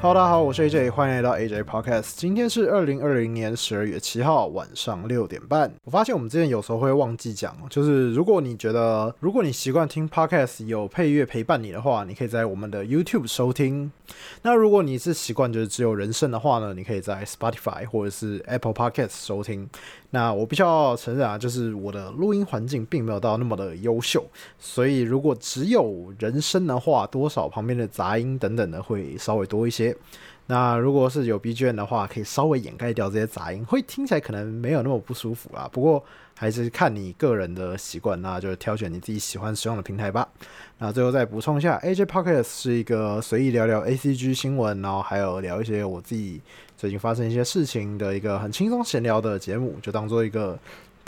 Hello，大家好，我是 AJ，欢迎来到 AJ Podcast。今天是二零二零年十二月七号晚上六点半。我发现我们之前有时候会忘记讲，就是如果你觉得，如果你习惯听 Podcast 有配乐陪伴你的话，你可以在我们的 YouTube 收听。那如果你是习惯就是只有人声的话呢，你可以在 Spotify 或者是 Apple Podcast 收听。那我必须要承认啊，就是我的录音环境并没有到那么的优秀，所以如果只有人声的话，多少旁边的杂音等等的会稍微多一些。那如果是有 B G M 的话，可以稍微掩盖掉这些杂音，会听起来可能没有那么不舒服啊。不过还是看你个人的习惯，那就是挑选你自己喜欢使用的平台吧。那最后再补充一下，A J Podcast 是一个随意聊聊 A C G 新闻，然后还有聊一些我自己最近发生一些事情的一个很轻松闲聊的节目，就当做一个。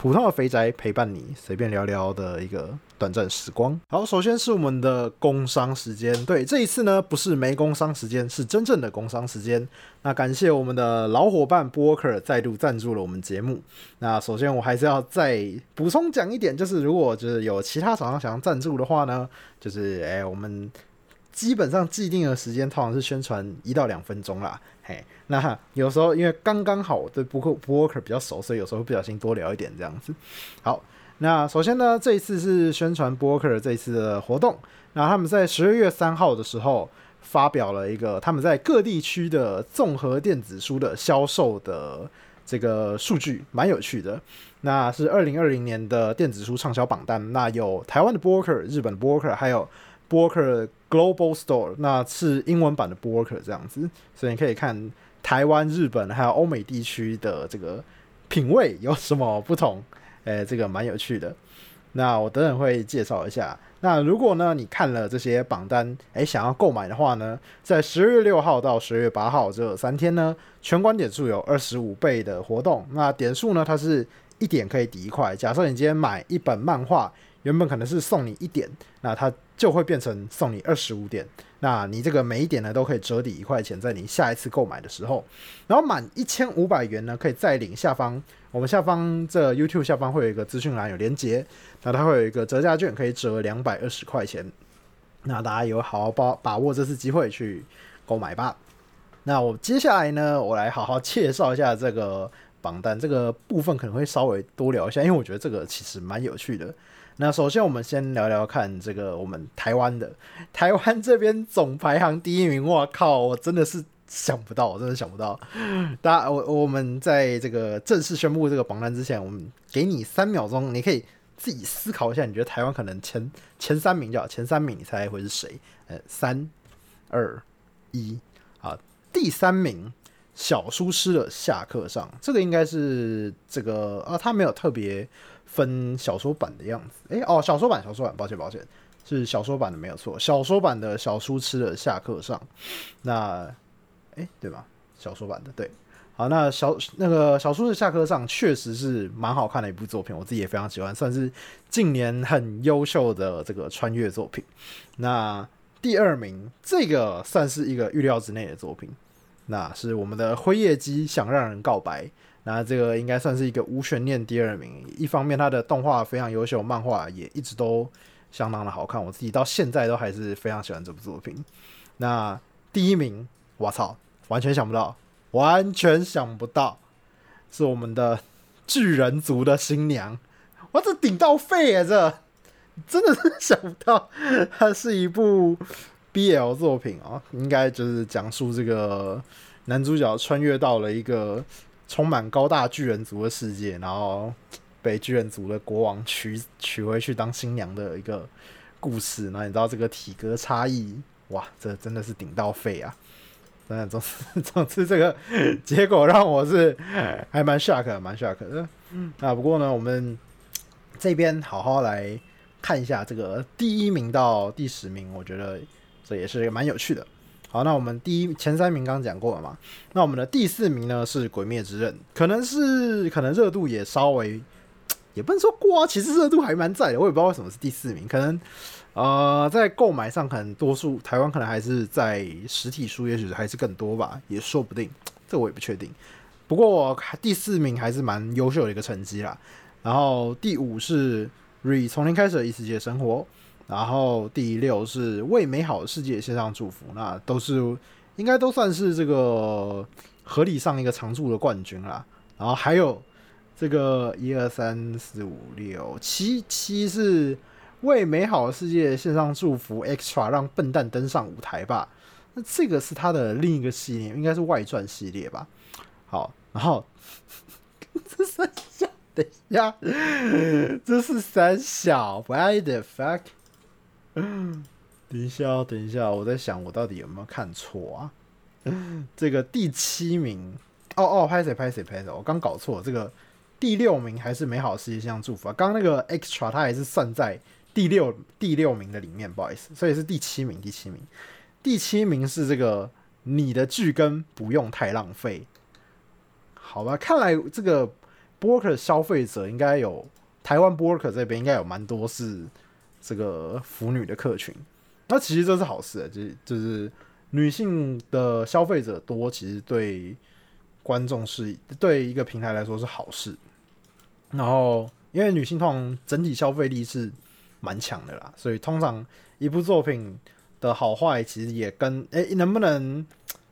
普通的肥宅陪伴你，随便聊聊的一个短暂时光。好，首先是我们的工商时间。对，这一次呢，不是没工商时间，是真正的工商时间。那感谢我们的老伙伴波克再度赞助了我们节目。那首先我还是要再补充讲一点，就是如果就是有其他厂商想要赞助的话呢，就是哎，我们基本上既定的时间通常是宣传一到两分钟啦。嘿那有时候因为刚刚好对博客博客比较熟，所以有时候不小心多聊一点这样子。好，那首先呢，这一次是宣传博客这一次的活动。那他们在十二月三号的时候发表了一个他们在各地区的综合电子书的销售的这个数据，蛮有趣的。那是二零二零年的电子书畅销榜单，那有台湾的博客、日本博客，还有 b o r k e r Global Store，那是英文版的 b o r k e r 这样子，所以你可以看。台湾、日本还有欧美地区的这个品味有什么不同？诶，这个蛮有趣的。那我等等会介绍一下。那如果呢，你看了这些榜单，诶，想要购买的话呢，在十二月六号到十月八号这三天呢，全馆点数有二十五倍的活动。那点数呢，它是一点可以抵一块。假设你今天买一本漫画，原本可能是送你一点，那它就会变成送你二十五点。那你这个每一点呢都可以折抵一块钱，在你下一次购买的时候，然后满一千五百元呢，可以再领下方我们下方这 YouTube 下方会有一个资讯栏有连接，那它会有一个折价券，可以折两百二十块钱。那大家有好好把把握这次机会去购买吧。那我接下来呢，我来好好介绍一下这个榜单，这个部分可能会稍微多聊一下，因为我觉得这个其实蛮有趣的。那首先，我们先聊聊看这个我们台湾的台湾这边总排行第一名，我靠，我真的是想不到，我真的想不到。大家，我我们在这个正式宣布这个榜单之前，我们给你三秒钟，你可以自己思考一下，你觉得台湾可能前前三名叫前三名，你猜会是谁？呃，三二一，啊，第三名小书师的下课上，这个应该是这个啊，他没有特别。分小说版的样子，诶，哦，小说版，小说版，抱歉，抱歉，是小说版的没有错，小说版的小书吃的下课上，那，诶，对吧？小说版的对，好，那小那个小叔的下课上确实是蛮好看的一部作品，我自己也非常喜欢，算是近年很优秀的这个穿越作品。那第二名，这个算是一个预料之内的作品，那是我们的辉夜姬想让人告白。那这个应该算是一个无悬念第二名。一方面，它的动画非常优秀，漫画也一直都相当的好看。我自己到现在都还是非常喜欢这部作品。那第一名，我操，完全想不到，完全想不到，是我们的巨人族的新娘。我这顶到肺啊！这真的是想不到，它是一部 BL 作品啊，应该就是讲述这个男主角穿越到了一个。充满高大巨人族的世界，然后被巨人族的国王娶娶回去当新娘的一个故事。那你知道这个体格差异，哇，这真的是顶到肺啊！真的，总之总之这个结果让我是 还蛮 shock，蛮 shock 的。嗯那不过呢，我们这边好好来看一下这个第一名到第十名，我觉得这也是蛮有趣的。好，那我们第一前三名刚刚讲过了嘛？那我们的第四名呢是《鬼灭之刃》，可能是可能热度也稍微，也不能说过啊，其实热度还蛮在的。我也不知道为什么是第四名，可能呃在购买上可能多数台湾可能还是在实体书，也许还是更多吧，也说不定，这我也不确定。不过第四名还是蛮优秀的一个成绩啦。然后第五是《Re 从零开始的异世界生活》。然后第六是为美好的世界献上祝福，那都是应该都算是这个合理上一个常驻的冠军啦。然后还有这个一二三四五六七七是为美好的世界献上祝福，extra 让笨蛋登上舞台吧。那这个是他的另一个系列，应该是外传系列吧。好，然后 这三小，等一下，这是三小，Why the fuck？等一下，等一下，我在想我到底有没有看错啊？这个第七名，哦哦，拍谁拍谁拍谁，我刚搞错，这个第六名还是美好世界向祝福啊？刚刚那个 extra 它还是算在第六第六名的里面，不好意思，所以是第七名，第七名，第七名是这个你的剧根不用太浪费，好吧？看来这个 broker 消费者应该有台湾 broker 这边应该有蛮多是这个腐女的客群，那其实这是好事，就是就是。女性的消费者多，其实对观众是对一个平台来说是好事。然后，因为女性通常整体消费力是蛮强的啦，所以通常一部作品的好坏，其实也跟诶能不能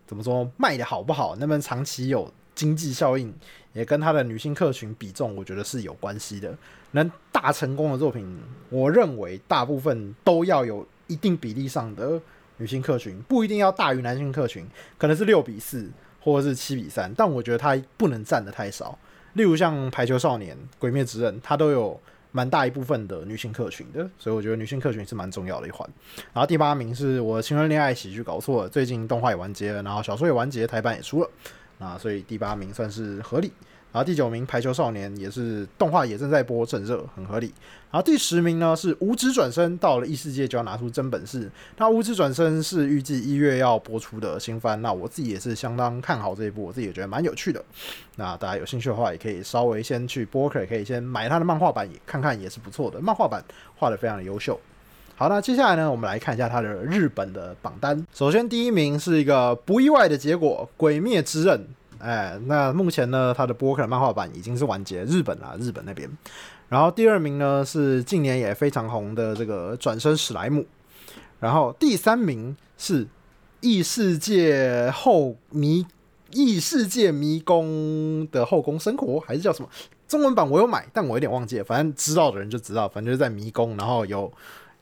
怎么说卖的好不好，能不能长期有经济效应，也跟他的女性客群比重，我觉得是有关系的。能大成功的作品，我认为大部分都要有一定比例上的。女性客群不一定要大于男性客群，可能是六比四或者是七比三，但我觉得它不能占的太少。例如像《排球少年》《鬼灭之刃》，它都有蛮大一部分的女性客群的，所以我觉得女性客群是蛮重要的一环。然后第八名是我青春恋爱喜剧搞错了，最近动画也完结了，然后小说也完结，台版也出了，啊，所以第八名算是合理。然后第九名《排球少年》也是动画也正在播，正热，很合理。然后第十名呢是《无职转身》，到了异世界就要拿出真本事。那《无职转身》是预计一月要播出的新番，那我自己也是相当看好这一部，我自己也觉得蛮有趣的。那大家有兴趣的话，也可以稍微先去播客，可以先买他的漫画版也看看，也是不错的。漫画版画的非常的优秀。好，那接下来呢，我们来看一下他的日本的榜单。首先第一名是一个不意外的结果，《鬼灭之刃》。哎，那目前呢，他的波克漫画版已经是完结，日本啊，日本那边。然后第二名呢是近年也非常红的这个转身史莱姆，然后第三名是异世界后迷异世界迷宫的后宫生活，还是叫什么？中文版我有买，但我有点忘记了。反正知道的人就知道，反正就是在迷宫，然后有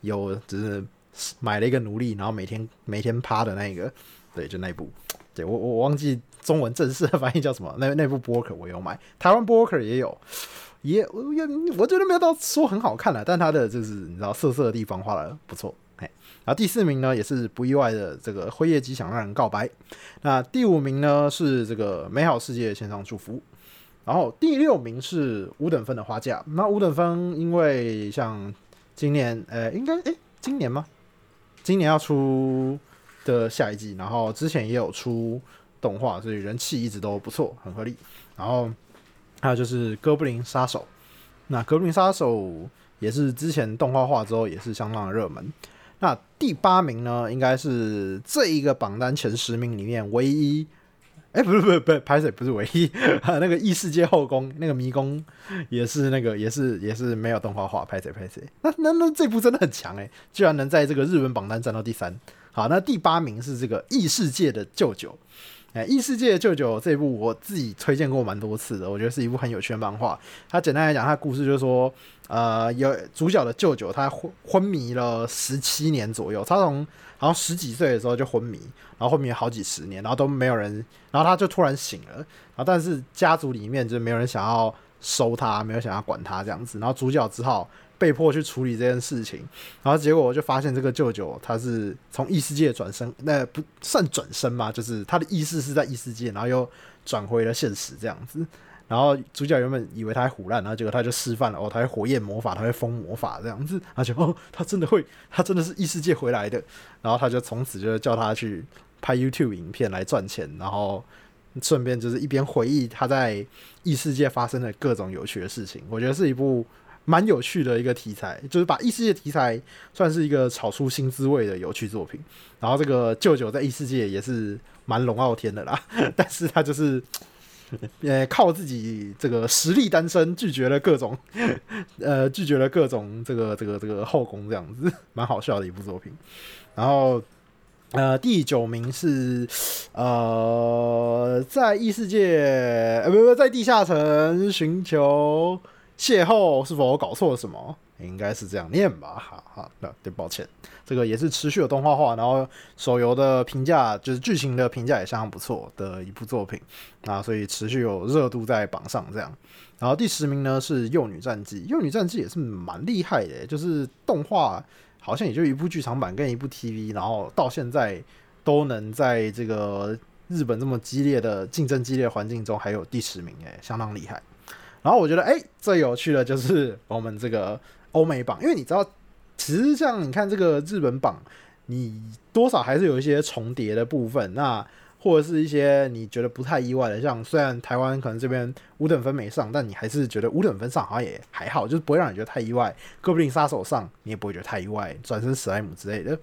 有只是买了一个奴隶，然后每天每天趴的那个，对，就那一部。对我我忘记中文正式的翻译叫什么？那那部播客我有买，台湾播客也有，也也我觉得没有到说很好看了，但它的就是你知道色色的地方画的不错。哎，然后第四名呢也是不意外的这个辉夜姬想让人告白。那第五名呢是这个美好世界线上祝福。然后第六名是五等分的花架。那五等分因为像今年呃应该哎今年吗？今年要出。的下一季，然后之前也有出动画，所以人气一直都不错，很合理。然后还有就是《哥布林杀手》，那《哥布林杀手》也是之前动画化之后也是相当的热门。那第八名呢，应该是这一个榜单前十名里面唯一，哎，不是不是不是，拍摄不是唯一，那个异世界后宫那个迷宫也是那个也是也是没有动画化，拍谁拍谁。那那那这部真的很强哎，居然能在这个日本榜单占到第三。好，那第八名是这个异世界的舅舅，哎，异世界的舅舅这一部我自己推荐过蛮多次的，我觉得是一部很有趣的漫画。它简单来讲，它故事就是说，呃，有主角的舅舅他昏昏迷了十七年左右，他从好像十几岁的时候就昏迷，然后昏迷好几十年，然后都没有人，然后他就突然醒了，然后但是家族里面就没有人想要收他，没有想要管他这样子，然后主角只好。被迫去处理这件事情，然后结果我就发现这个舅舅他是从异世界转生，那不算转身嘛，就是他的意识是在异世界，然后又转回了现实这样子。然后主角原本以为他还胡乱，然后结果他就示范了哦，他会火焰魔法，他会风魔法这样子，而且哦，他真的会，他真的是异世界回来的。然后他就从此就叫他去拍 YouTube 影片来赚钱，然后顺便就是一边回忆他在异世界发生的各种有趣的事情。我觉得是一部。蛮有趣的一个题材，就是把异世界题材算是一个炒出新滋味的有趣作品。然后这个舅舅在异世界也是蛮龙傲天的啦，但是他就是 呃靠自己这个实力单身，拒绝了各种 呃拒绝了各种这个这个这个后宫这样子，蛮好笑的一部作品。然后呃，第九名是呃，在异世界呃不不在地下城寻求邂逅，是否搞错了什么？应该是这样念吧，哈哈，那对，抱歉，这个也是持续有动画化，然后手游的评价就是剧情的评价也相当不错的一部作品啊，所以持续有热度在榜上这样。然后第十名呢是《幼女战记》，《幼女战记》也是蛮厉害的，就是动画好像也就一部剧场版跟一部 TV，然后到现在都能在这个日本这么激烈的竞争激烈环境中还有第十名，哎，相当厉害。然后我觉得，哎，最有趣的就是我们这个。欧美榜，因为你知道，其实像你看这个日本榜，你多少还是有一些重叠的部分，那或者是一些你觉得不太意外的，像虽然台湾可能这边五等分没上，但你还是觉得五等分上好像也还好，就是不会让你觉得太意外。哥布林杀手上你也不会觉得太意外，转身史莱姆之类的。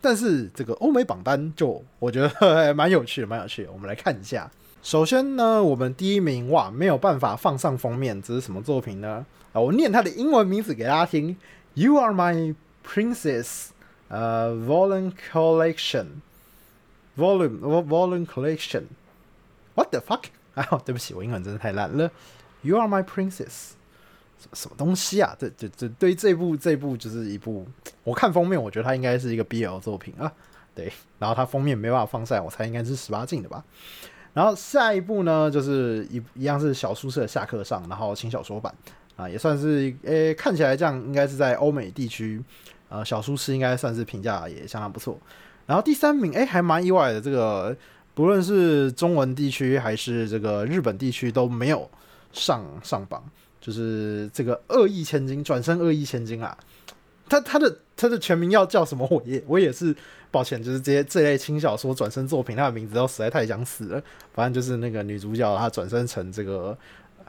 但是这个欧美榜单就我觉得蛮有趣的，蛮有趣的。我们来看一下，首先呢，我们第一名哇没有办法放上封面，这是什么作品呢？啊我念它的英文名字给大家听：You are my princess，呃，volume collection，volume volume collection。What the fuck？啊，对不起，我英文真的太烂了。You are my princess，什么什么东西啊？这这这对这部这部就是一部，我看封面，我觉得它应该是一个 BL 作品啊。对，然后它封面没办法放上，我猜应该是十八禁的吧。然后下一部呢，就是一一样是小宿舍下课上，然后轻小说版。啊，也算是诶，看起来这样应该是在欧美地区，呃，小书师应该算是评价也相当不错。然后第三名，诶，还蛮意外的，这个不论是中文地区还是这个日本地区都没有上上榜，就是这个恶意千金转身恶意千金啊，他他的他的全名要叫什么？我也我也是抱歉，就是这些这类轻小说转身作品，他的名字都实在太想死了。反正就是那个女主角她转身成这个。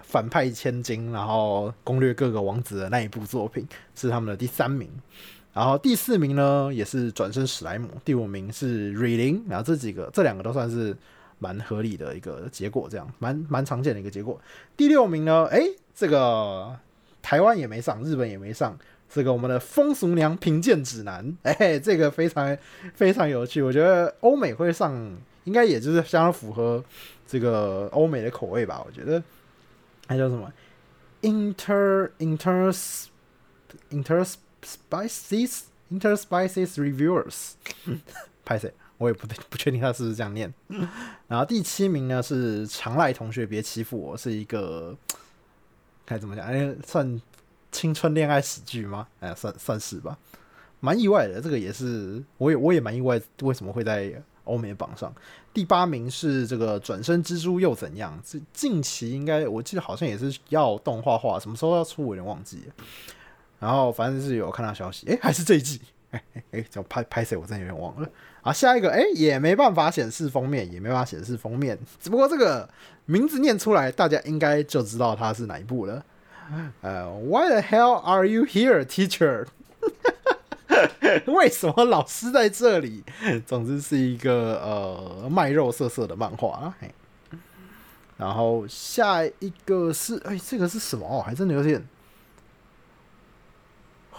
反派千金，然后攻略各个王子的那一部作品是他们的第三名，然后第四名呢也是转身史莱姆，第五名是瑞林，然后这几个这两个都算是蛮合理的一个结果，这样蛮蛮常见的一个结果。第六名呢，诶，这个台湾也没上，日本也没上，这个我们的风俗娘评鉴指南，哎，这个非常非常有趣，我觉得欧美会上，应该也就是相当符合这个欧美的口味吧，我觉得。还叫什么？Inter Inter Inter Spices Inter Spices Reviewers，拍谁？我也不，不确定他是不是这样念。然后第七名呢是常赖同学，别欺负我，是一个该怎么讲？哎，算青春恋爱喜剧吗？哎，算算是吧，蛮意外的。这个也是，我也我也蛮意外，为什么会在欧美榜上？第八名是这个转身蜘蛛又怎样？这近期应该我记得好像也是要动画化，什么时候要出我有点忘记。然后反正是有看到消息，哎，还是这一季，哎哎哎，叫拍拍谁？我真的有点忘了。啊，下一个哎也没办法显示封面，也没办法显示封面，只不过这个名字念出来，大家应该就知道它是哪一部了。，Why the hell are you here, teacher？为什么老师在这里？总之是一个呃卖肉色色的漫画。然后下一个是哎，这个是什么？哦，还真的有点。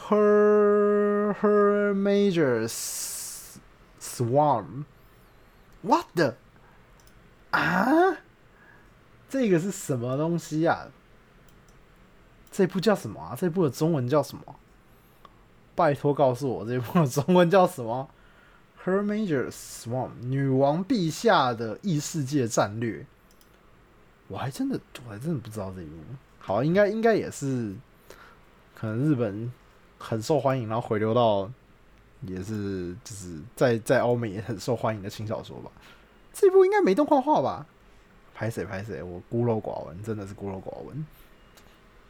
Her her majors swarm what the 啊？这个是什么东西呀？这部叫什么啊？这部的中文叫什么？拜托告诉我这部的中文叫什么？Her Major Swarm，女王陛下的异世界战略。我还真的，我还真的不知道这一部。好，应该应该也是，可能日本很受欢迎，然后回流到也是就是在在欧美也很受欢迎的轻小说吧。这部应该没动画化吧？拍谁拍谁？我孤陋寡闻，真的是孤陋寡闻。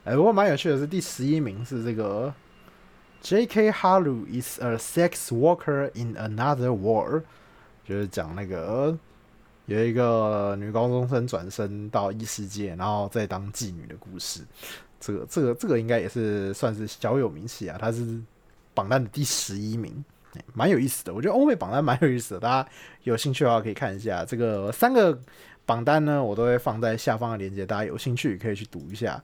哎，不过蛮有趣的是，第十一名是这个。J.K. Haru is a sex worker in another world，就是讲那个有一个女高中生转身到异世界，然后再当妓女的故事。这个、这个、这个应该也是算是小有名气啊。它是榜单的第十一名，蛮有意思的。我觉得欧美榜单蛮有意思的，大家有兴趣的话可以看一下。这个三个榜单呢，我都会放在下方的链接，大家有兴趣可以去读一下。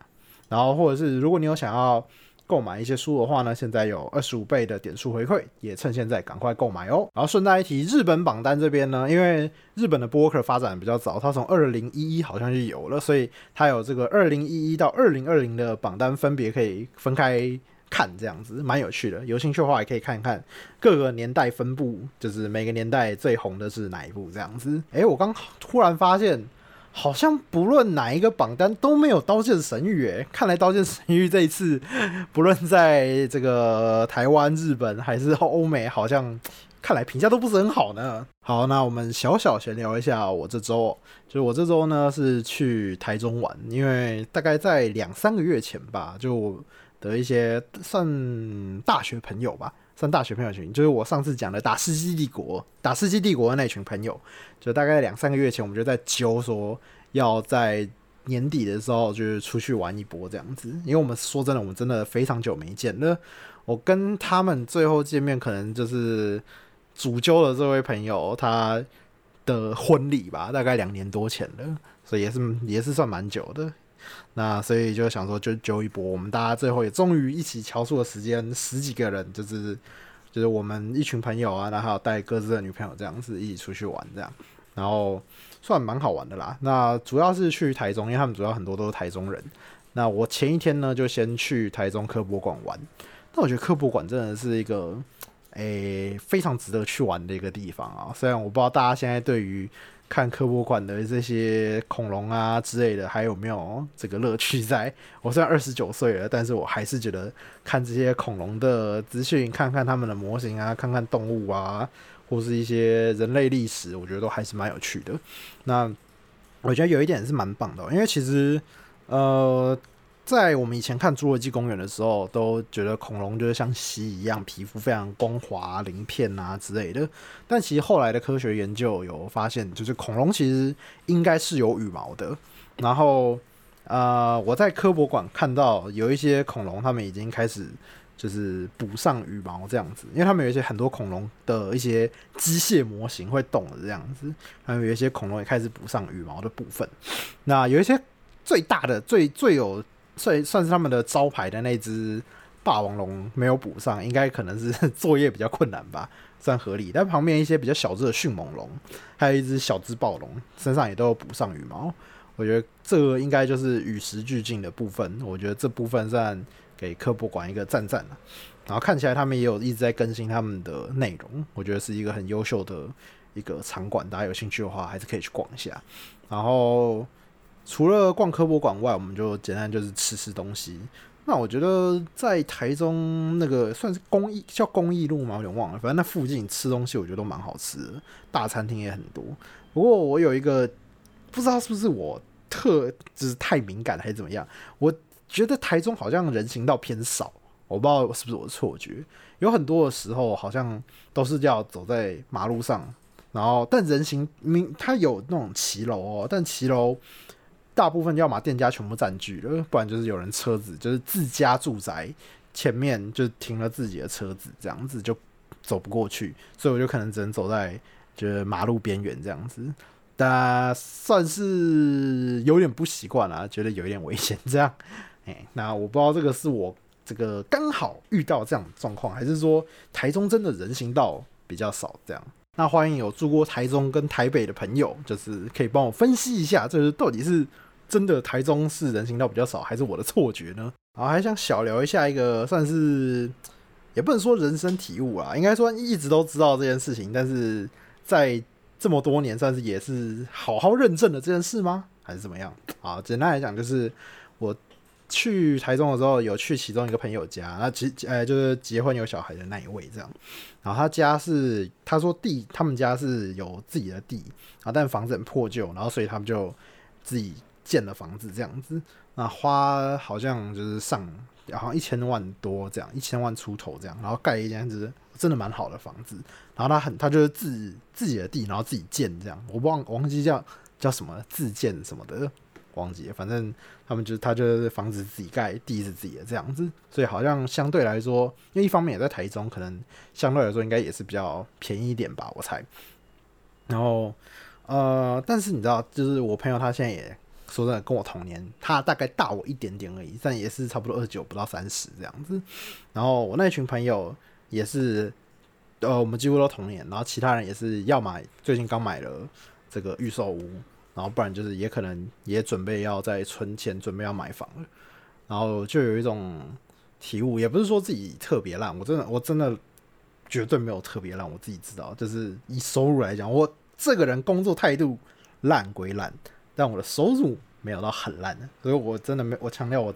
然后或者是如果你有想要。购买一些书的话呢，现在有二十五倍的点数回馈，也趁现在赶快购买哦。然后顺带一提，日本榜单这边呢，因为日本的播客发展比较早，它从二零一一好像就有了，所以它有这个二零一一到二零二零的榜单，分别可以分开看，这样子蛮有趣的。有兴趣的话，也可以看看各个年代分布，就是每个年代最红的是哪一部这样子。诶，我刚突然发现。好像不论哪一个榜单都没有《刀剑神域》诶，看来《刀剑神域》这一次 不论在这个台湾、日本还是欧美，好像看来评价都不是很好呢。好，那我们小小闲聊一下，我这周就我这周呢是去台中玩，因为大概在两三个月前吧，就的一些算大学朋友吧。算大学朋友群，就是我上次讲的打《世纪帝国》、打《世纪帝国》的那群朋友，就大概两三个月前，我们就在揪说要在年底的时候就是出去玩一波这样子。因为我们说真的，我们真的非常久没见了。我跟他们最后见面，可能就是主揪的这位朋友他的婚礼吧，大概两年多前了，所以也是也是算蛮久的。那所以就想说，就揪一波，我们大家最后也终于一起敲出了时间，十几个人，就是就是我们一群朋友啊，然后还有带各自的女朋友这样子一起出去玩，这样，然后算蛮好玩的啦。那主要是去台中，因为他们主要很多都是台中人。那我前一天呢，就先去台中科博馆玩。那我觉得科博馆真的是一个诶非常值得去玩的一个地方啊。虽然我不知道大家现在对于看科博馆的这些恐龙啊之类的，还有没有这个乐趣在？我虽然二十九岁了，但是我还是觉得看这些恐龙的资讯，看看他们的模型啊，看看动物啊，或是一些人类历史，我觉得都还是蛮有趣的。那我觉得有一点是蛮棒的，因为其实呃。在我们以前看《侏罗纪公园》的时候，都觉得恐龙就是像蜥蜴一样，皮肤非常光滑、鳞片啊之类的。但其实后来的科学研究有发现，就是恐龙其实应该是有羽毛的。然后，呃，我在科博馆看到有一些恐龙，他们已经开始就是补上羽毛这样子，因为他们有一些很多恐龙的一些机械模型会动的这样子，还有有一些恐龙也开始补上羽毛的部分。那有一些最大的、最最有算算是他们的招牌的那只霸王龙没有补上，应该可能是 作业比较困难吧，算合理。但旁边一些比较小只的迅猛龙，还有一只小只暴龙，身上也都有补上羽毛。我觉得这应该就是与时俱进的部分。我觉得这部分算给科博馆一个赞赞了。然后看起来他们也有一直在更新他们的内容，我觉得是一个很优秀的一个场馆。大家有兴趣的话，还是可以去逛一下。然后。除了逛科博馆外，我们就简单就是吃吃东西。那我觉得在台中那个算是公益叫公益路嘛？有点忘了。反正那附近吃东西，我觉得都蛮好吃的，大餐厅也很多。不过我有一个不知道是不是我特就是太敏感还是怎么样，我觉得台中好像人行道偏少，我不知道是不是我的错觉。有很多的时候好像都是要走在马路上，然后但人行明它有那种骑楼哦，但骑楼。大部分要把店家全部占据了，不然就是有人车子就是自家住宅前面就停了自己的车子，这样子就走不过去，所以我就可能只能走在就是马路边缘这样子，但算是有点不习惯啊，觉得有一点危险这样。哎，那我不知道这个是我这个刚好遇到这样的状况，还是说台中真的人行道比较少这样。那欢迎有住过台中跟台北的朋友，就是可以帮我分析一下，就是到底是。真的台中市人行道比较少，还是我的错觉呢？然后还想小聊一下一个，算是也不能说人生体悟啊，应该说一直都知道这件事情，但是在这么多年，算是也是好好认证了这件事吗？还是怎么样？啊，简单来讲，就是我去台中的时候，有去其中一个朋友家，那结呃就是结婚有小孩的那一位这样，然后他家是他说地，他们家是有自己的地啊，但房子很破旧，然后所以他们就自己。建了房子这样子，那花好像就是上，好像一千万多这样，一千万出头这样，然后盖一间子真的蛮好的房子。然后他很，他就是自自己的地，然后自己建这样，我忘忘记叫叫什么自建什么的，忘记。反正他们就是他就是房子自己盖，地是自己的这样子，所以好像相对来说，因为一方面也在台中，可能相对来说应该也是比较便宜一点吧，我猜。然后呃，但是你知道，就是我朋友他现在也。说真的，跟我同年，他大概大我一点点而已，但也是差不多二十九不到三十这样子。然后我那群朋友也是，呃，我们几乎都同年，然后其他人也是要买，最近刚买了这个预售屋，然后不然就是也可能也准备要在存钱，准备要买房了。然后就有一种体悟，也不是说自己特别烂，我真的我真的绝对没有特别烂，我自己知道，就是以收入来讲，我这个人工作态度烂归烂。但我的收入没有到很烂的，所以我真的没我强调我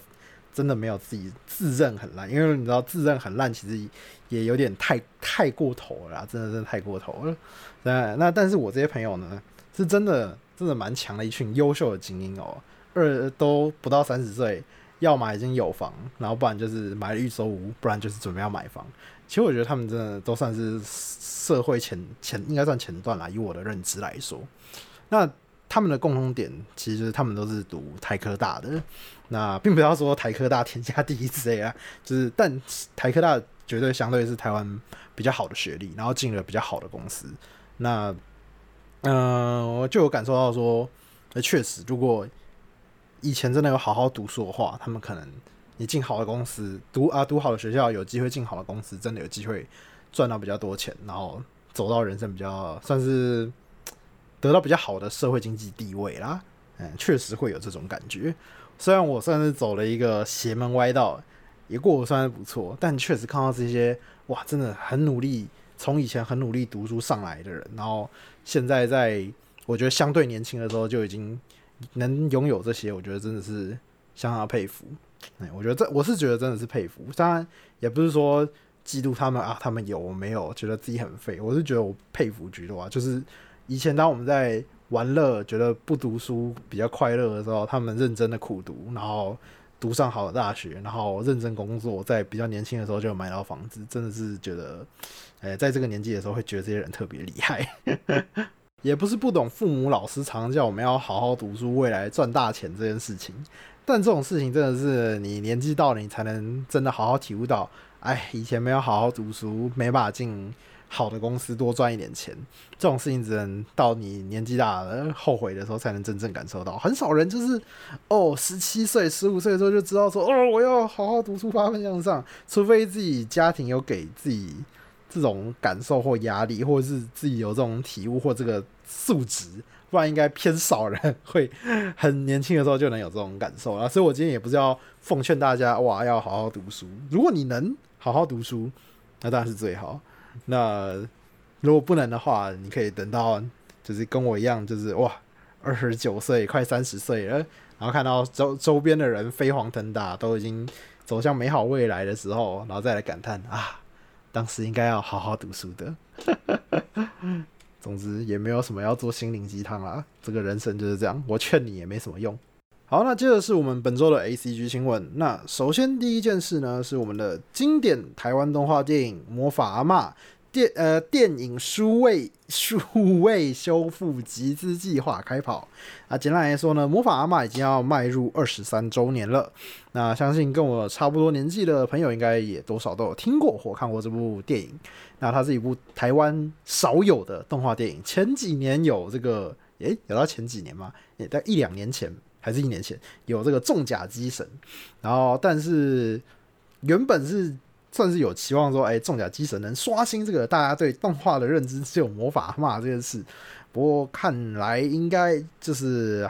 真的没有自己自认很烂，因为你知道自认很烂其实也有点太太过头了，真的真的太过头了。那那但是我这些朋友呢，是真的真的蛮强的一群优秀的精英哦，二都不到三十岁，要么已经有房，然后不然就是买了预售屋，不然就是准备要买房。其实我觉得他们真的都算是社会前前应该算前段啦，以我的认知来说，那。他们的共同点其实他们都是读台科大的，那并不要说台科大天下第一之类啊，就是但台科大绝对相对是台湾比较好的学历，然后进了比较好的公司。那嗯，我就有感受到说，那确实，如果以前真的有好好读书的话，他们可能你进好的公司，读啊读好的学校，有机会进好的公司，真的有机会赚到比较多钱，然后走到人生比较算是。得到比较好的社会经济地位啦，嗯，确实会有这种感觉。虽然我算是走了一个邪门歪道，也过得算是不错，但确实看到这些哇，真的很努力，从以前很努力读书上来的人，然后现在在我觉得相对年轻的时候就已经能拥有这些，我觉得真的是相当佩服。哎，我觉得这我是觉得真的是佩服，当然也不是说嫉妒他们啊，他们有我没有，觉得自己很废，我是觉得我佩服居多啊，就是。以前当我们在玩乐，觉得不读书比较快乐的时候，他们认真的苦读，然后读上好的大学，然后认真工作，在比较年轻的时候就买到房子，真的是觉得，哎，在这个年纪的时候会觉得这些人特别厉害。也不是不懂父母老师常叫我们要好好读书，未来赚大钱这件事情，但这种事情真的是你年纪到了，你才能真的好好体悟到，哎，以前没有好好读书，没办法进。好的公司多赚一点钱，这种事情只能到你年纪大了后悔的时候才能真正感受到。很少人就是哦，十七岁、十五岁的时候就知道说哦，我要好好读书、发奋向上。除非自己家庭有给自己这种感受或压力，或者是自己有这种体悟或这个素质，不然应该偏少人会很年轻的时候就能有这种感受啊。所以我今天也不是要奉劝大家哇，要好好读书。如果你能好好读书，那当然是最好。那如果不能的话，你可以等到就是跟我一样，就是哇，二十九岁快三十岁了，然后看到周周边的人飞黄腾达，都已经走向美好未来的时候，然后再来感叹啊，当时应该要好好读书的。总之也没有什么要做心灵鸡汤啦，这个人生就是这样，我劝你也没什么用。好，那接着是我们本周的 A C G 新闻。那首先第一件事呢，是我们的经典台湾动画电影《魔法阿妈》电呃电影数位 数位修复集资计划开跑。啊，简单来说呢，《魔法阿妈》已经要迈入二十三周年了。那相信跟我差不多年纪的朋友，应该也多少都有听过或看过这部电影。那它是一部台湾少有的动画电影。前几年有这个，诶，有到前几年吗？也在一两年前。还是一年前有这个重甲机神，然后但是原本是算是有期望说，哎，重甲机神能刷新这个大家对动画的认知，只有魔法嘛这件事。不过看来应该就是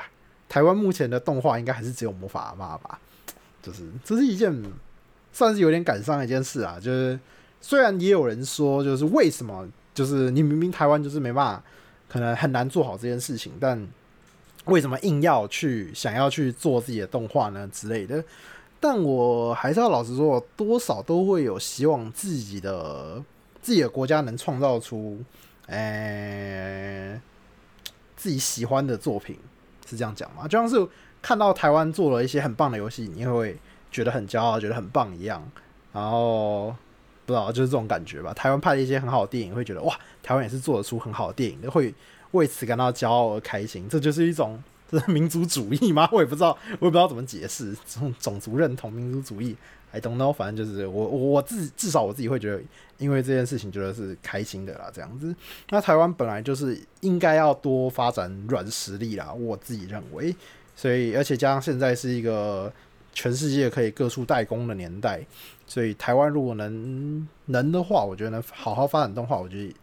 台湾目前的动画应该还是只有魔法嘛吧，就是这是一件算是有点感伤的一件事啊。就是虽然也有人说，就是为什么就是你明明台湾就是没办法，可能很难做好这件事情，但。为什么硬要去想要去做自己的动画呢之类的？但我还是要老实说，多少都会有希望自己的自己的国家能创造出，诶，自己喜欢的作品，是这样讲吗？就像是看到台湾做了一些很棒的游戏，你会觉得很骄傲，觉得很棒一样。然后不知道就是这种感觉吧。台湾拍了一些很好的电影，会觉得哇，台湾也是做得出很好的电影，会。为此感到骄傲而开心，这就是一种这 是民族主义吗？我也不知道，我也不知道怎么解释这种种族认同、民族主义。I don't know，反正就是我我自至少我自己会觉得，因为这件事情觉得是开心的啦。这样子，那台湾本来就是应该要多发展软实力啦，我自己认为。所以而且加上现在是一个全世界可以各处代工的年代，所以台湾如果能能的话，我觉得能好好发展动画，我觉得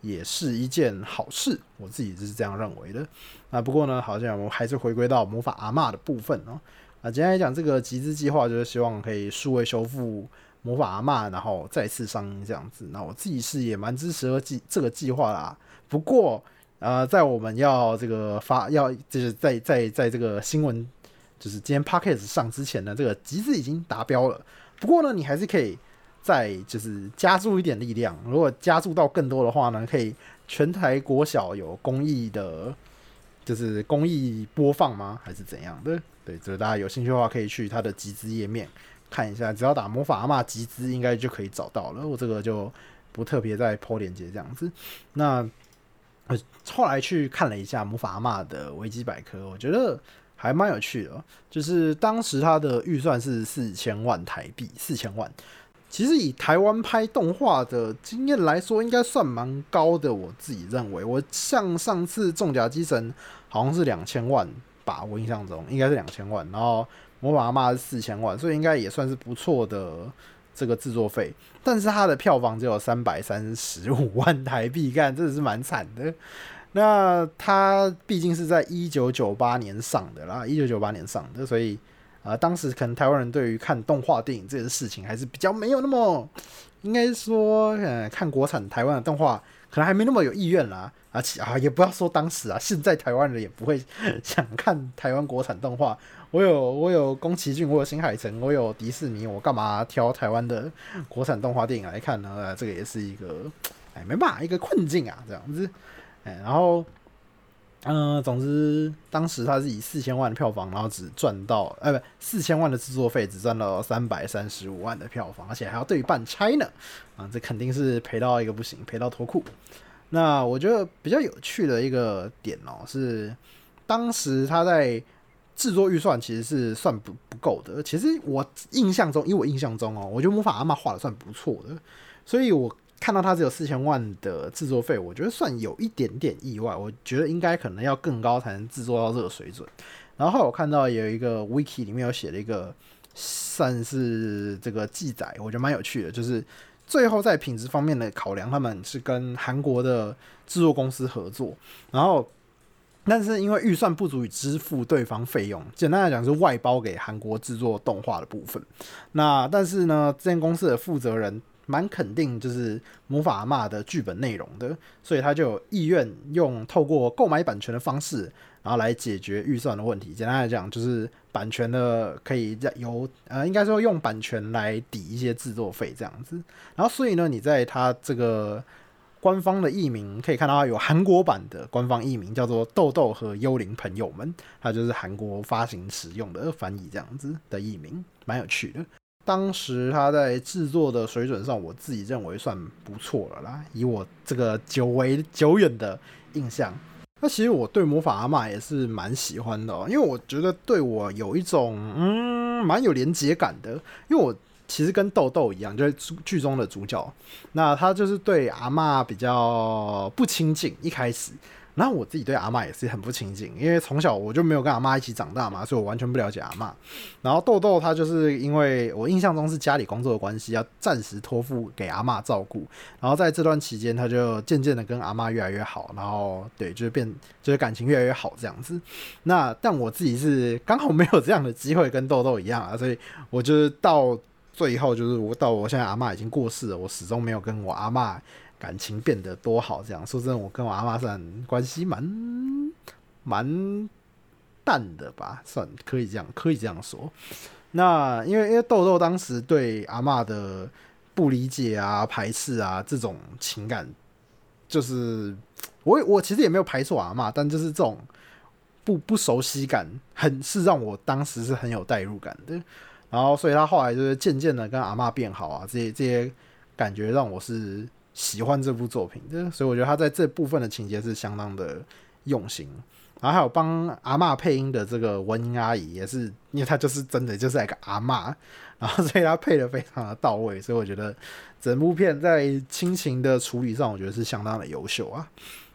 也是一件好事。我自己是这样认为的。啊，不过呢，好像我们还是回归到魔法阿嬷的部分哦。啊，今天来讲这个集资计划，就是希望可以数位修复魔法阿嬷，然后再次上映这样子。那我自己是也蛮支持和计这个计划啦。不过，呃，在我们要这个发要就是在在在这个新闻就是今天 podcast 上之前呢，这个集资已经达标了。不过呢，你还是可以再就是加注一点力量。如果加注到更多的话呢，可以全台国小有公益的。就是公益播放吗？还是怎样的？对，就是大家有兴趣的话，可以去它的集资页面看一下。只要打魔法阿妈集资，应该就可以找到了。我这个就不特别再抛链接这样子。那呃，后来去看了一下魔法阿妈的维基百科，我觉得还蛮有趣的。就是当时它的预算是四千万台币，四千万。其实以台湾拍动画的经验来说，应该算蛮高的。我自己认为，我像上次《重甲机神》。好像是两千万吧，我印象中应该是两千万。然后魔法阿妈是四千万，所以应该也算是不错的这个制作费。但是它的票房只有三百三十五万 台币，干真的是蛮惨的。那它毕竟是在一九九八年上的啦，一九九八年上的，所以啊，当时可能台湾人对于看动画电影这件事情还是比较没有那么，应该说，呃，看国产台湾的动画可能还没那么有意愿啦。而且啊，也不要说当时啊，现在台湾人也不会 想看台湾国产动画。我有我有宫崎骏，我有新海诚，我有迪士尼，我干嘛挑台湾的国产动画电影来看呢？这个也是一个哎，没办法，一个困境啊，这样子。哎，然后嗯，总之当时他是以四千万的票房，然后只赚到哎不四千万的制作费，只赚到三百三十五万的票房，而且还要对半拆呢。啊，这肯定是赔到一个不行，赔到脱裤。那我觉得比较有趣的一个点哦，是当时他在制作预算其实是算不不够的。其实我印象中，以我印象中哦，我觉得魔法阿妈画的算不错的，所以我看到它只有四千万的制作费，我觉得算有一点点意外。我觉得应该可能要更高才能制作到这个水准。然后我看到有一个 wiki 里面有写了一个算是这个记载，我觉得蛮有趣的，就是。最后在品质方面的考量，他们是跟韩国的制作公司合作，然后但是因为预算不足以支付对方费用，简单来讲是外包给韩国制作动画的部分。那但是呢，这间公司的负责人蛮肯定就是魔法阿妈的剧本内容的，所以他就有意愿用透过购买版权的方式，然后来解决预算的问题。简单来讲就是。版权的可以由呃，应该说用版权来抵一些制作费这样子。然后所以呢，你在它这个官方的译名可以看到，有韩国版的官方译名叫做《豆豆和幽灵朋友们》，它就是韩国发行使用的翻译这样子的译名，蛮有趣的。当时他在制作的水准上，我自己认为算不错了啦，以我这个久违久远的印象。那其实我对魔法阿妈也是蛮喜欢的，因为我觉得对我有一种嗯蛮有连接感的，因为我其实跟豆豆一样，就是剧中的主角，那他就是对阿妈比较不亲近，一开始。那我自己对阿妈也是很不亲近，因为从小我就没有跟阿妈一起长大嘛，所以我完全不了解阿妈。然后豆豆他就是因为我印象中是家里工作的关系，要暂时托付给阿妈照顾。然后在这段期间，他就渐渐的跟阿妈越来越好，然后对，就是变，就是感情越来越好这样子。那但我自己是刚好没有这样的机会跟豆豆一样啊，所以我就是到最后，就是我到我现在阿妈已经过世了，我始终没有跟我阿妈。感情变得多好，这样说真的，我跟我阿妈算关系蛮蛮淡的吧，算可以这样，可以这样说。那因为因为豆豆当时对阿妈的不理解啊、排斥啊这种情感，就是我我其实也没有排斥阿妈，但就是这种不不熟悉感，很是让我当时是很有代入感的。然后所以他后来就是渐渐的跟阿妈变好啊，这些这些感觉让我是。喜欢这部作品，所以我觉得他在这部分的情节是相当的用心。然后还有帮阿妈配音的这个文英阿姨，也是因为她就是真的就是一个阿妈，然后所以她配的非常的到位。所以我觉得整部片在亲情的处理上，我觉得是相当的优秀啊。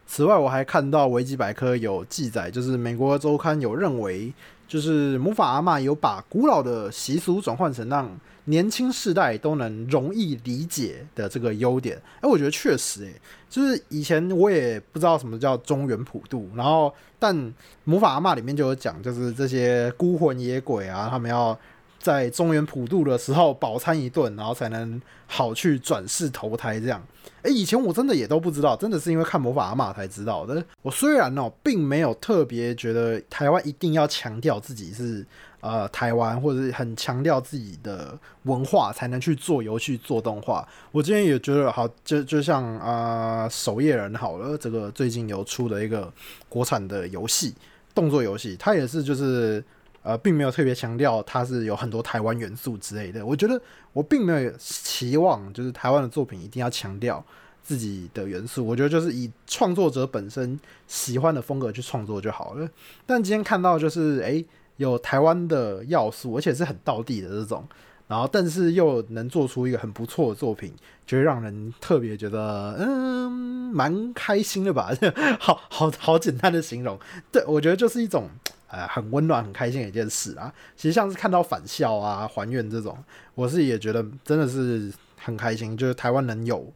此外，我还看到维基百科有记载，就是美国周刊有认为，就是魔法阿嬷有把古老的习俗转换成让年轻世代都能容易理解的这个优点。哎，我觉得确实，哎，就是以前我也不知道什么叫中原普渡，然后但魔法阿嬷里面就有讲，就是这些孤魂野鬼啊，他们要。在中原普渡的时候饱餐一顿，然后才能好去转世投胎。这样，诶，以前我真的也都不知道，真的是因为看魔法阿玛才知道的。我虽然哦，并没有特别觉得台湾一定要强调自己是呃台湾，或者是很强调自己的文化才能去做游戏、做动画。我今天也觉得好，就就像啊守夜人好了，这个最近有出的一个国产的游戏，动作游戏，它也是就是。呃，并没有特别强调它是有很多台湾元素之类的。我觉得我并没有期望，就是台湾的作品一定要强调自己的元素。我觉得就是以创作者本身喜欢的风格去创作就好了。但今天看到就是，诶，有台湾的要素，而且是很道地的这种，然后但是又能做出一个很不错的作品，就会让人特别觉得，嗯，蛮开心的吧？好好好简单的形容，对我觉得就是一种。呃，很温暖、很开心的一件事啊！其实像是看到返校啊、还愿这种，我是也觉得真的是很开心。就是台湾能有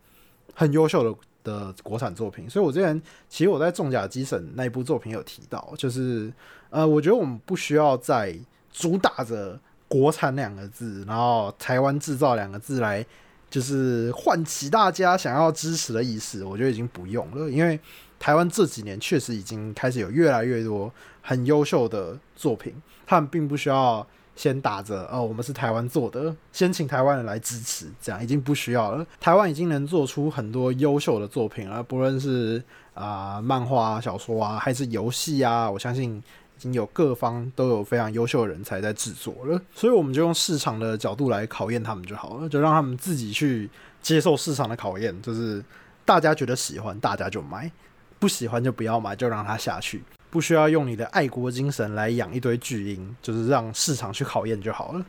很优秀的的国产作品，所以我之前其实我在《重甲机神》那一部作品有提到，就是呃，我觉得我们不需要再主打着国产两个字，然后台湾制造两个字来，就是唤起大家想要支持的意思。我觉得已经不用了，因为台湾这几年确实已经开始有越来越多。很优秀的作品，他们并不需要先打着“哦，我们是台湾做的”，先请台湾人来支持，这样已经不需要了。台湾已经能做出很多优秀的作品了，不论是啊漫画、小说啊，还是游戏啊，我相信已经有各方都有非常优秀的人才在制作了。所以我们就用市场的角度来考验他们就好了，就让他们自己去接受市场的考验，就是大家觉得喜欢，大家就买；不喜欢就不要买，就让它下去。不需要用你的爱国精神来养一堆巨婴，就是让市场去考验就好了。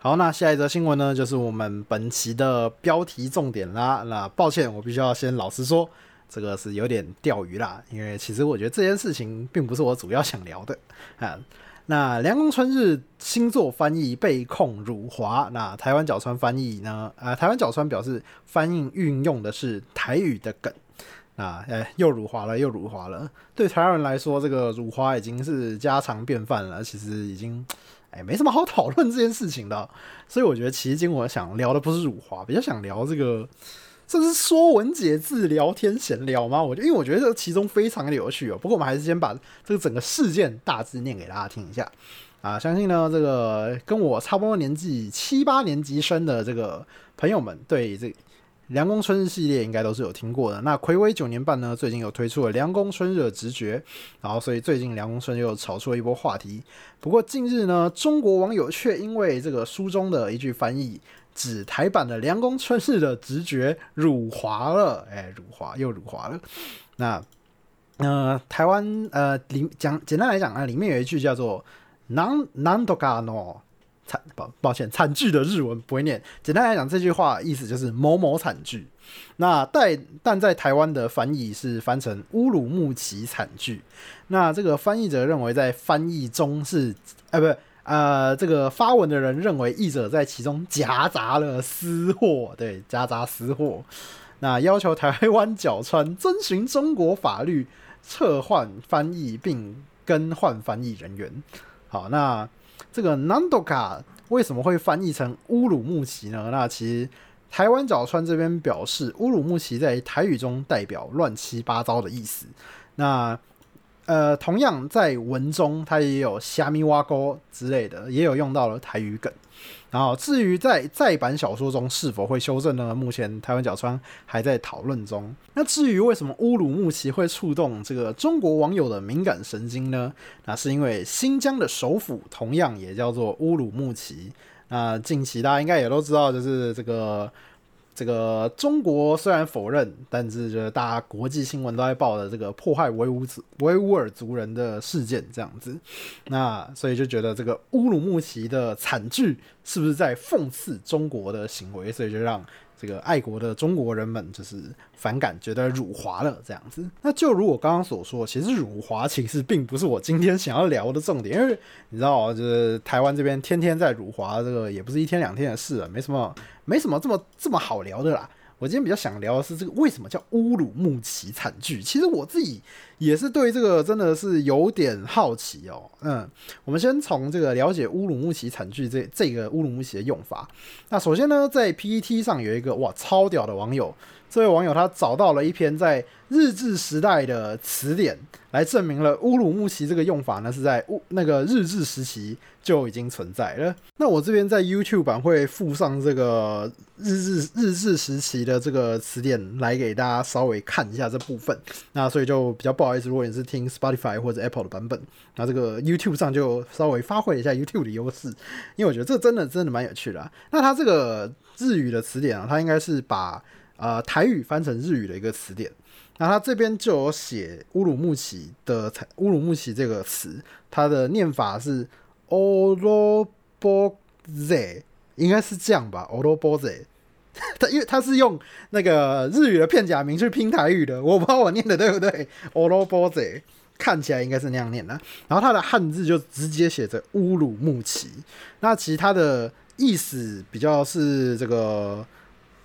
好，那下一则新闻呢，就是我们本期的标题重点啦。那抱歉，我必须要先老实说，这个是有点钓鱼啦，因为其实我觉得这件事情并不是我主要想聊的啊。那凉宫春日星座翻译被控辱华，那台湾角川翻译呢？啊，台湾角川表示翻译运用的是台语的梗。啊，哎，又辱华了，又辱华了。对台湾人来说，这个辱华已经是家常便饭了。其实已经，哎，没什么好讨论这件事情的。所以我觉得，其实今天我想聊的不是辱华，比较想聊这个，这是说文解字、聊天闲聊吗？我就，因为我觉得这其中非常的有趣哦。不过我们还是先把这个整个事件大致念给大家听一下。啊，相信呢，这个跟我差不多年纪七八年级生的这个朋友们，对这。凉宫春日系列应该都是有听过的。那暌违九年半呢，最近又推出了凉宫春日的直觉，然后所以最近凉宫春日又炒出了一波话题。不过近日呢，中国网友却因为这个书中的一句翻译，指台版的凉宫春日的直觉辱华了，哎，辱华又辱华了。那呃，台湾呃里讲简单来讲啊，里面有一句叫做“南南多嘎诺”。惨抱抱歉，惨剧的日文不会念。简单来讲，这句话意思就是某某惨剧。那但但在台湾的翻译是翻成乌鲁木齐惨剧。那这个翻译者认为在翻译中是，呃，不，呃，这个发文的人认为译者在其中夹杂了私货，对，夹杂私货。那要求台湾角川遵循中国法律，撤换翻译并更换翻译人员。好，那。这个 Nandoka 为什么会翻译成乌鲁木齐呢？那其实台湾角川这边表示，乌鲁木齐在台语中代表乱七八糟的意思。那呃，同样在文中，它也有虾米挖沟之类的，也有用到了台语梗。然后，至于在再版小说中是否会修正呢？目前台湾角川还在讨论中。那至于为什么乌鲁木齐会触动这个中国网友的敏感神经呢？那是因为新疆的首府同样也叫做乌鲁木齐。那近期大家应该也都知道，就是这个。这个中国虽然否认，但是就是大家国际新闻都在报的这个迫害维吾族维吾尔族人的事件这样子，那所以就觉得这个乌鲁木齐的惨剧是不是在讽刺中国的行为？所以就让这个爱国的中国人们就是反感，觉得辱华了这样子。那就如我刚刚所说，其实辱华其实并不是我今天想要聊的重点，因为你知道，就是台湾这边天天在辱华，这个也不是一天两天的事了，没什么，没什么这么这么好聊的啦。我今天比较想聊的是这个为什么叫乌鲁木齐惨剧。其实我自己也是对这个真的是有点好奇哦。嗯，我们先从这个了解乌鲁木齐惨剧这这个乌鲁木齐的用法。那首先呢，在 PPT 上有一个哇超屌的网友，这位网友他找到了一篇在日治时代的词典，来证明了乌鲁木齐这个用法呢是在乌那个日治时期就已经存在了。那我这边在 YouTube 版会附上这个日治日治时期的这个词典来给大家稍微看一下这部分。那所以就比较不好意思，如果你是听 Spotify 或者 Apple 的版本，那这个 YouTube 上就稍微发挥一下 YouTube 的优势，因为我觉得这真的真的蛮有趣的。啊。那它这个日语的词典啊，它应该是把呃台语翻成日语的一个词典。那它这边就有写乌鲁木齐的乌鲁木齐这个词，它的念法是 o r o b o z 应该是这样吧 o r o b o z 它因为它是用那个日语的片假名去拼台语的，我不知道我念的对不对 o r o b o z 看起来应该是那样念的。然后它的汉字就直接写着乌鲁木齐，那其他的意思比较是这个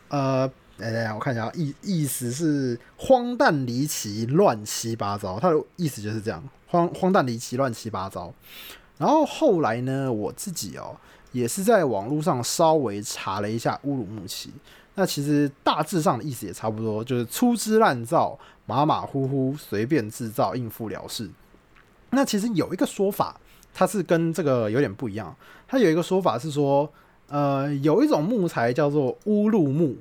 呃。哎哎，我看一下，意意思是荒诞离奇、乱七八糟。它的意思就是这样，荒荒诞离奇、乱七八糟。然后后来呢，我自己哦，也是在网络上稍微查了一下乌鲁木齐。那其实大致上的意思也差不多，就是粗制滥造、马马虎虎、随便制造、应付了事。那其实有一个说法，它是跟这个有点不一样。它有一个说法是说，呃，有一种木材叫做乌鲁木。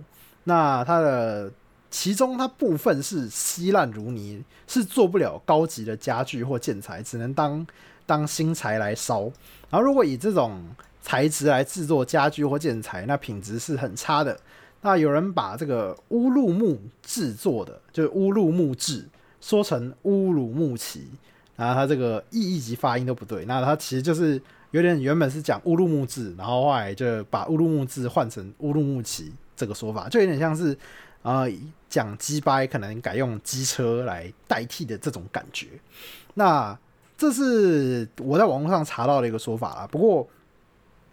那它的其中它部分是稀烂如泥，是做不了高级的家具或建材，只能当当新材来烧。然后如果以这种材质来制作家具或建材，那品质是很差的。那有人把这个乌鲁木制作的，就是乌鲁木制，说成乌鲁木齐，然后它这个意义及发音都不对。那它其实就是有点原本是讲乌鲁木制，然后后来就把乌鲁木制换成乌鲁木齐。这个说法就有点像是，呃，讲鸡掰可能改用机车来代替的这种感觉。那这是我在网络上查到的一个说法啦。不过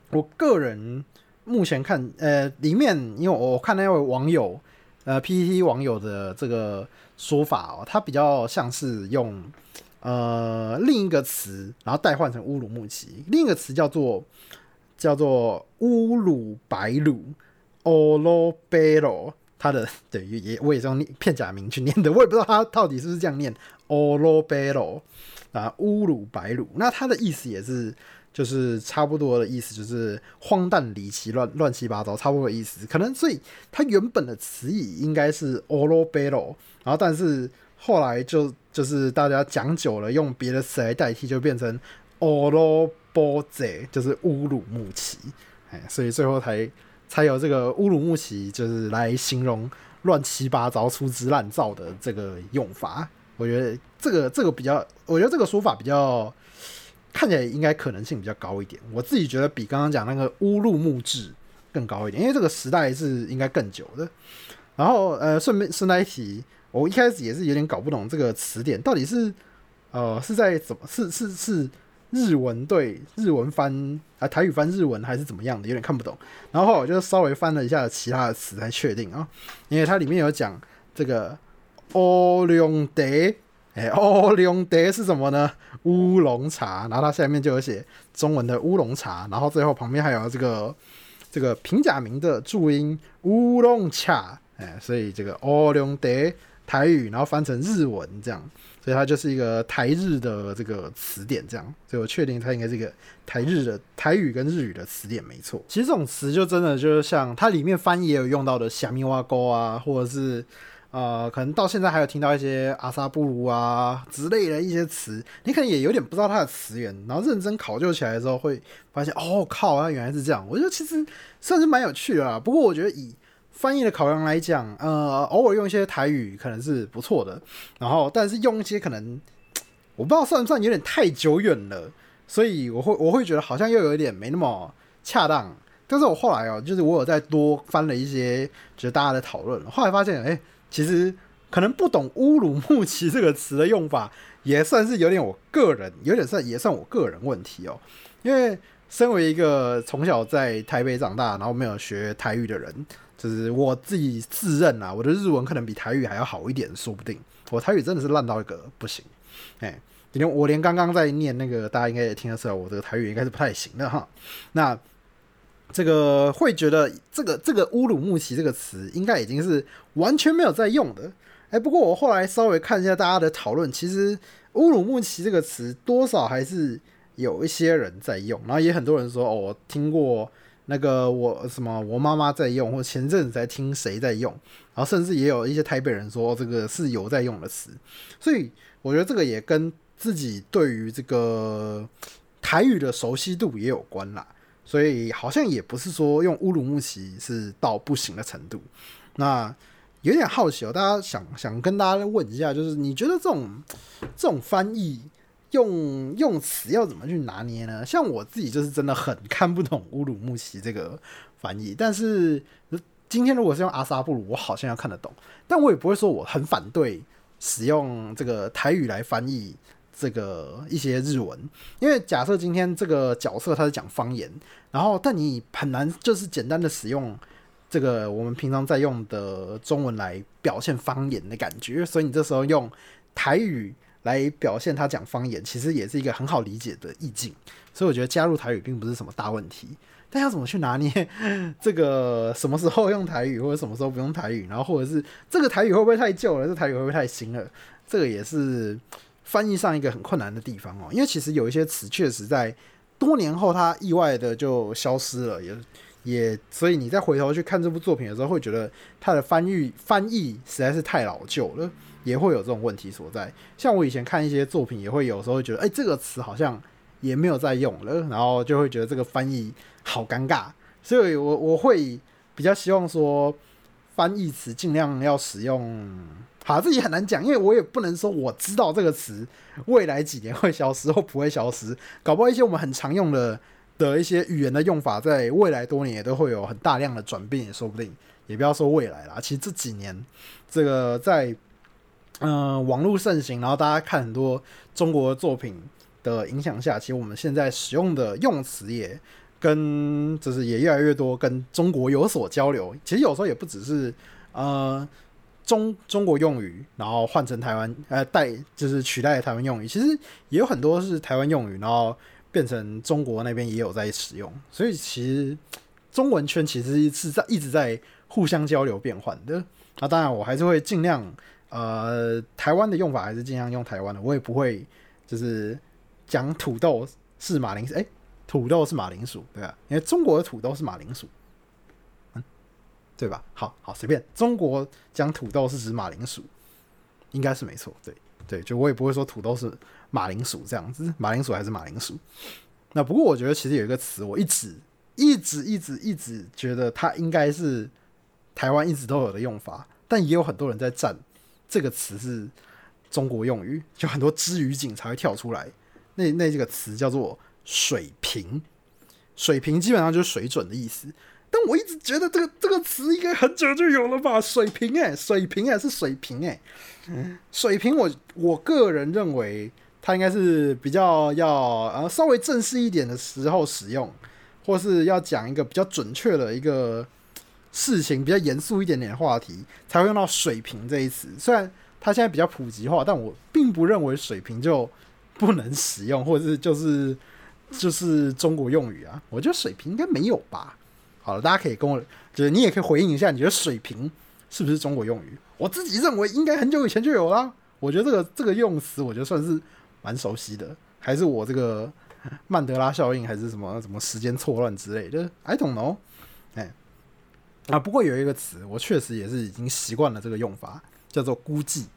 我个人目前看，呃，里面因为我看那位网友，呃，PPT 网友的这个说法哦，他比较像是用呃另一个词，然后代换成乌鲁木齐，另一个词叫做叫做乌鲁白鲁。O l o b e l o 他的对也我也是用片假名去念的，我也不知道他到底是不是这样念 o l o b e l o 啊，乌鲁白鲁。那他的意思也是就是差不多的意思，就是荒诞离奇、乱乱七八糟，差不多的意思。可能所以它原本的词义应该是 o l o b e l o 然后但是后来就就是大家讲久了，用别的词来代替，就变成 o l o b o z 就是乌鲁木齐。哎，所以最后才。才有这个乌鲁木齐，就是来形容乱七八糟、粗制滥造的这个用法。我觉得这个这个比较，我觉得这个说法比较看起来应该可能性比较高一点。我自己觉得比刚刚讲那个乌鲁木制更高一点，因为这个时代是应该更久的。然后呃，顺便顺带一提，我一开始也是有点搞不懂这个词典到底是呃是在怎么是是是。日文对日文翻啊，台语翻日文还是怎么样的，有点看不懂。然后我就稍微翻了一下其他的词才确定啊，因为它里面有讲这个乌龙茶，哎，乌龙茶是什么呢？乌龙茶。然后它下面就有写中文的乌龙茶，然后最后旁边还有这个这个平假名的注音乌龙茶，哎，所以这个乌龙茶台语，然后翻成日文这样。所以它就是一个台日的这个词典，这样，所以我确定它应该是一个台日的台语跟日语的词典，没错。其实这种词就真的就是像它里面翻译也有用到的“虾米挖沟”啊，或者是呃，可能到现在还有听到一些阿萨布鲁啊之类的一些词，你可能也有点不知道它的词源，然后认真考究起来的时候会发现，哦靠，它原来是这样。我觉得其实算是蛮有趣的啦。不过我觉得以翻译的考量来讲，呃，偶尔用一些台语可能是不错的，然后但是用一些可能 我不知道算不算有点太久远了，所以我会我会觉得好像又有一点没那么恰当但是我后来哦，就是我有再多翻了一些，就是大家的讨论，后来发现，哎，其实可能不懂乌鲁木齐这个词的用法，也算是有点我个人，有点算也算我个人问题哦。因为身为一个从小在台北长大，然后没有学台语的人，就是我自己自认啊，我的日文可能比台语还要好一点，说不定。我台语真的是烂到一个不行，哎，连我连刚刚在念那个，大家应该也听得出来，我这个台语应该是不太行的哈。那。这个会觉得这个这个乌鲁木齐这个词应该已经是完全没有在用的，哎，不过我后来稍微看一下大家的讨论，其实乌鲁木齐这个词多少还是有一些人在用，然后也很多人说哦，我听过那个我什么我妈妈在用，或前阵子在听谁在用，然后甚至也有一些台北人说这个是有在用的词，所以我觉得这个也跟自己对于这个台语的熟悉度也有关啦。所以好像也不是说用乌鲁木齐是到不行的程度，那有点好奇哦，大家想想跟大家问一下，就是你觉得这种这种翻译用用词要怎么去拿捏呢？像我自己就是真的很看不懂乌鲁木齐这个翻译，但是今天如果是用阿萨布鲁，我好像要看得懂，但我也不会说我很反对使用这个台语来翻译。这个一些日文，因为假设今天这个角色他是讲方言，然后但你很难就是简单的使用这个我们平常在用的中文来表现方言的感觉，所以你这时候用台语来表现他讲方言，其实也是一个很好理解的意境。所以我觉得加入台语并不是什么大问题，但要怎么去拿捏 这个什么时候用台语，或者什么时候不用台语，然后或者是这个台语会不会太旧了，这台语会不会太新了，这个也是。翻译上一个很困难的地方哦，因为其实有一些词确实在多年后它意外的就消失了，也也所以你再回头去看这部作品的时候，会觉得它的翻译翻译实在是太老旧了，也会有这种问题所在。像我以前看一些作品，也会有时候觉得，哎，这个词好像也没有在用了，然后就会觉得这个翻译好尴尬，所以我我会比较希望说翻译词尽量要使用。好，自己很难讲，因为我也不能说我知道这个词未来几年会消失或不会消失，搞不好一些我们很常用的的一些语言的用法，在未来多年也都会有很大量的转变，也说不定。也不要说未来啦，其实这几年这个在嗯网络盛行，然后大家看很多中国作品的影响下，其实我们现在使用的用词也跟就是也越来越多跟中国有所交流。其实有时候也不只是呃。中中国用语，然后换成台湾，呃，代就是取代台湾用语，其实也有很多是台湾用语，然后变成中国那边也有在使用，所以其实中文圈其实是在一直在互相交流变换的。那当然，我还是会尽量，呃，台湾的用法还是尽量用台湾的，我也不会就是讲土豆是马铃薯，哎，土豆是马铃薯，对吧？因为中国的土豆是马铃薯。嗯对吧？好好随便，中国讲土豆是指马铃薯，应该是没错。对对，就我也不会说土豆是马铃薯这样子，马铃薯还是马铃薯。那不过我觉得其实有一个词，我一直一直一直一直觉得它应该是台湾一直都有的用法，但也有很多人在赞这个词是中国用语，就很多知语警才会跳出来。那那这个词叫做水平，水平基本上就是水准的意思。但我一直觉得这个这个词应该很久就有了吧？水平哎，水平哎，是水平哎，水平我我个人认为它应该是比较要呃稍微正式一点的时候使用，或是要讲一个比较准确的一个事情，比较严肃一点点的话题才会用到水平这一词。虽然它现在比较普及化，但我并不认为水平就不能使用，或者是就是就是中国用语啊。我觉得水平应该没有吧。好了，大家可以跟我，就是你也可以回应一下，你觉得水平是不是中国用语？我自己认为应该很久以前就有了。我觉得这个这个用词，我觉得算是蛮熟悉的。还是我这个曼德拉效应，还是什么什么时间错乱之类的？I don't know。啊，不过有一个词，我确实也是已经习惯了这个用法，叫做估计。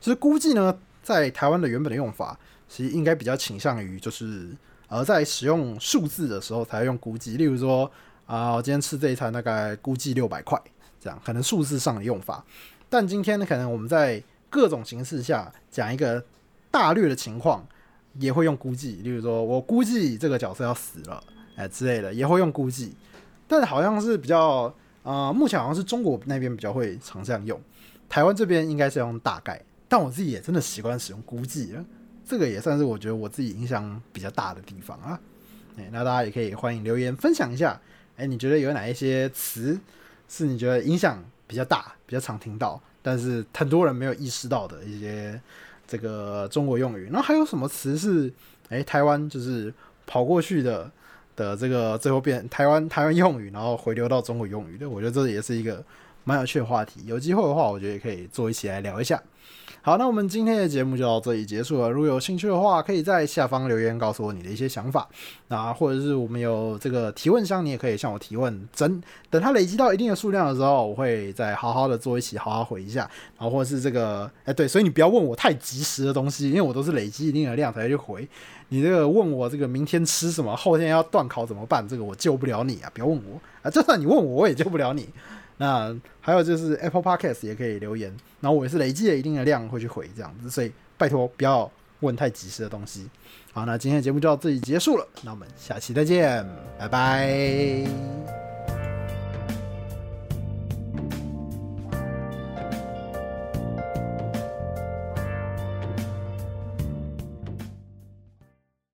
其实估计呢，在台湾的原本的用法，其实应该比较倾向于就是而在使用数字的时候才用估计，例如说。啊，我今天吃这一餐大概估计六百块，这样可能数字上的用法。但今天呢，可能我们在各种形式下讲一个大略的情况，也会用估计。例如说，我估计这个角色要死了，哎之类的，也会用估计。但好像是比较呃，目前好像是中国那边比较会常这样用，台湾这边应该是用大概，但我自己也真的习惯使用估计了，这个也算是我觉得我自己影响比较大的地方啊。哎，那大家也可以欢迎留言分享一下，哎，你觉得有哪一些词是你觉得影响比较大、比较常听到，但是很多人没有意识到的一些这个中国用语？然后还有什么词是哎台湾就是跑过去的？的这个最后变台湾台湾用语，然后回流到中国用语的，我觉得这也是一个蛮有趣的话题。有机会的话，我觉得也可以做一起来聊一下。好，那我们今天的节目就到这里结束了。如果有兴趣的话，可以在下方留言告诉我你的一些想法。那或者是我们有这个提问箱，你也可以向我提问。等等它累积到一定的数量的时候，我会再好好的做一起，好好回一下。然后或者是这个，哎，对，所以你不要问我太及时的东西，因为我都是累积一定的量才去回。你这个问我这个明天吃什么，后天要断考怎么办？这个我救不了你啊！不要问我啊！就算你问我，我也救不了你。那还有就是 Apple Podcast 也可以留言，然后我也是累积了一定的量会去回这样子，所以拜托不要问太及时的东西。好，那今天的节目就到这里结束了，那我们下期再见，拜拜。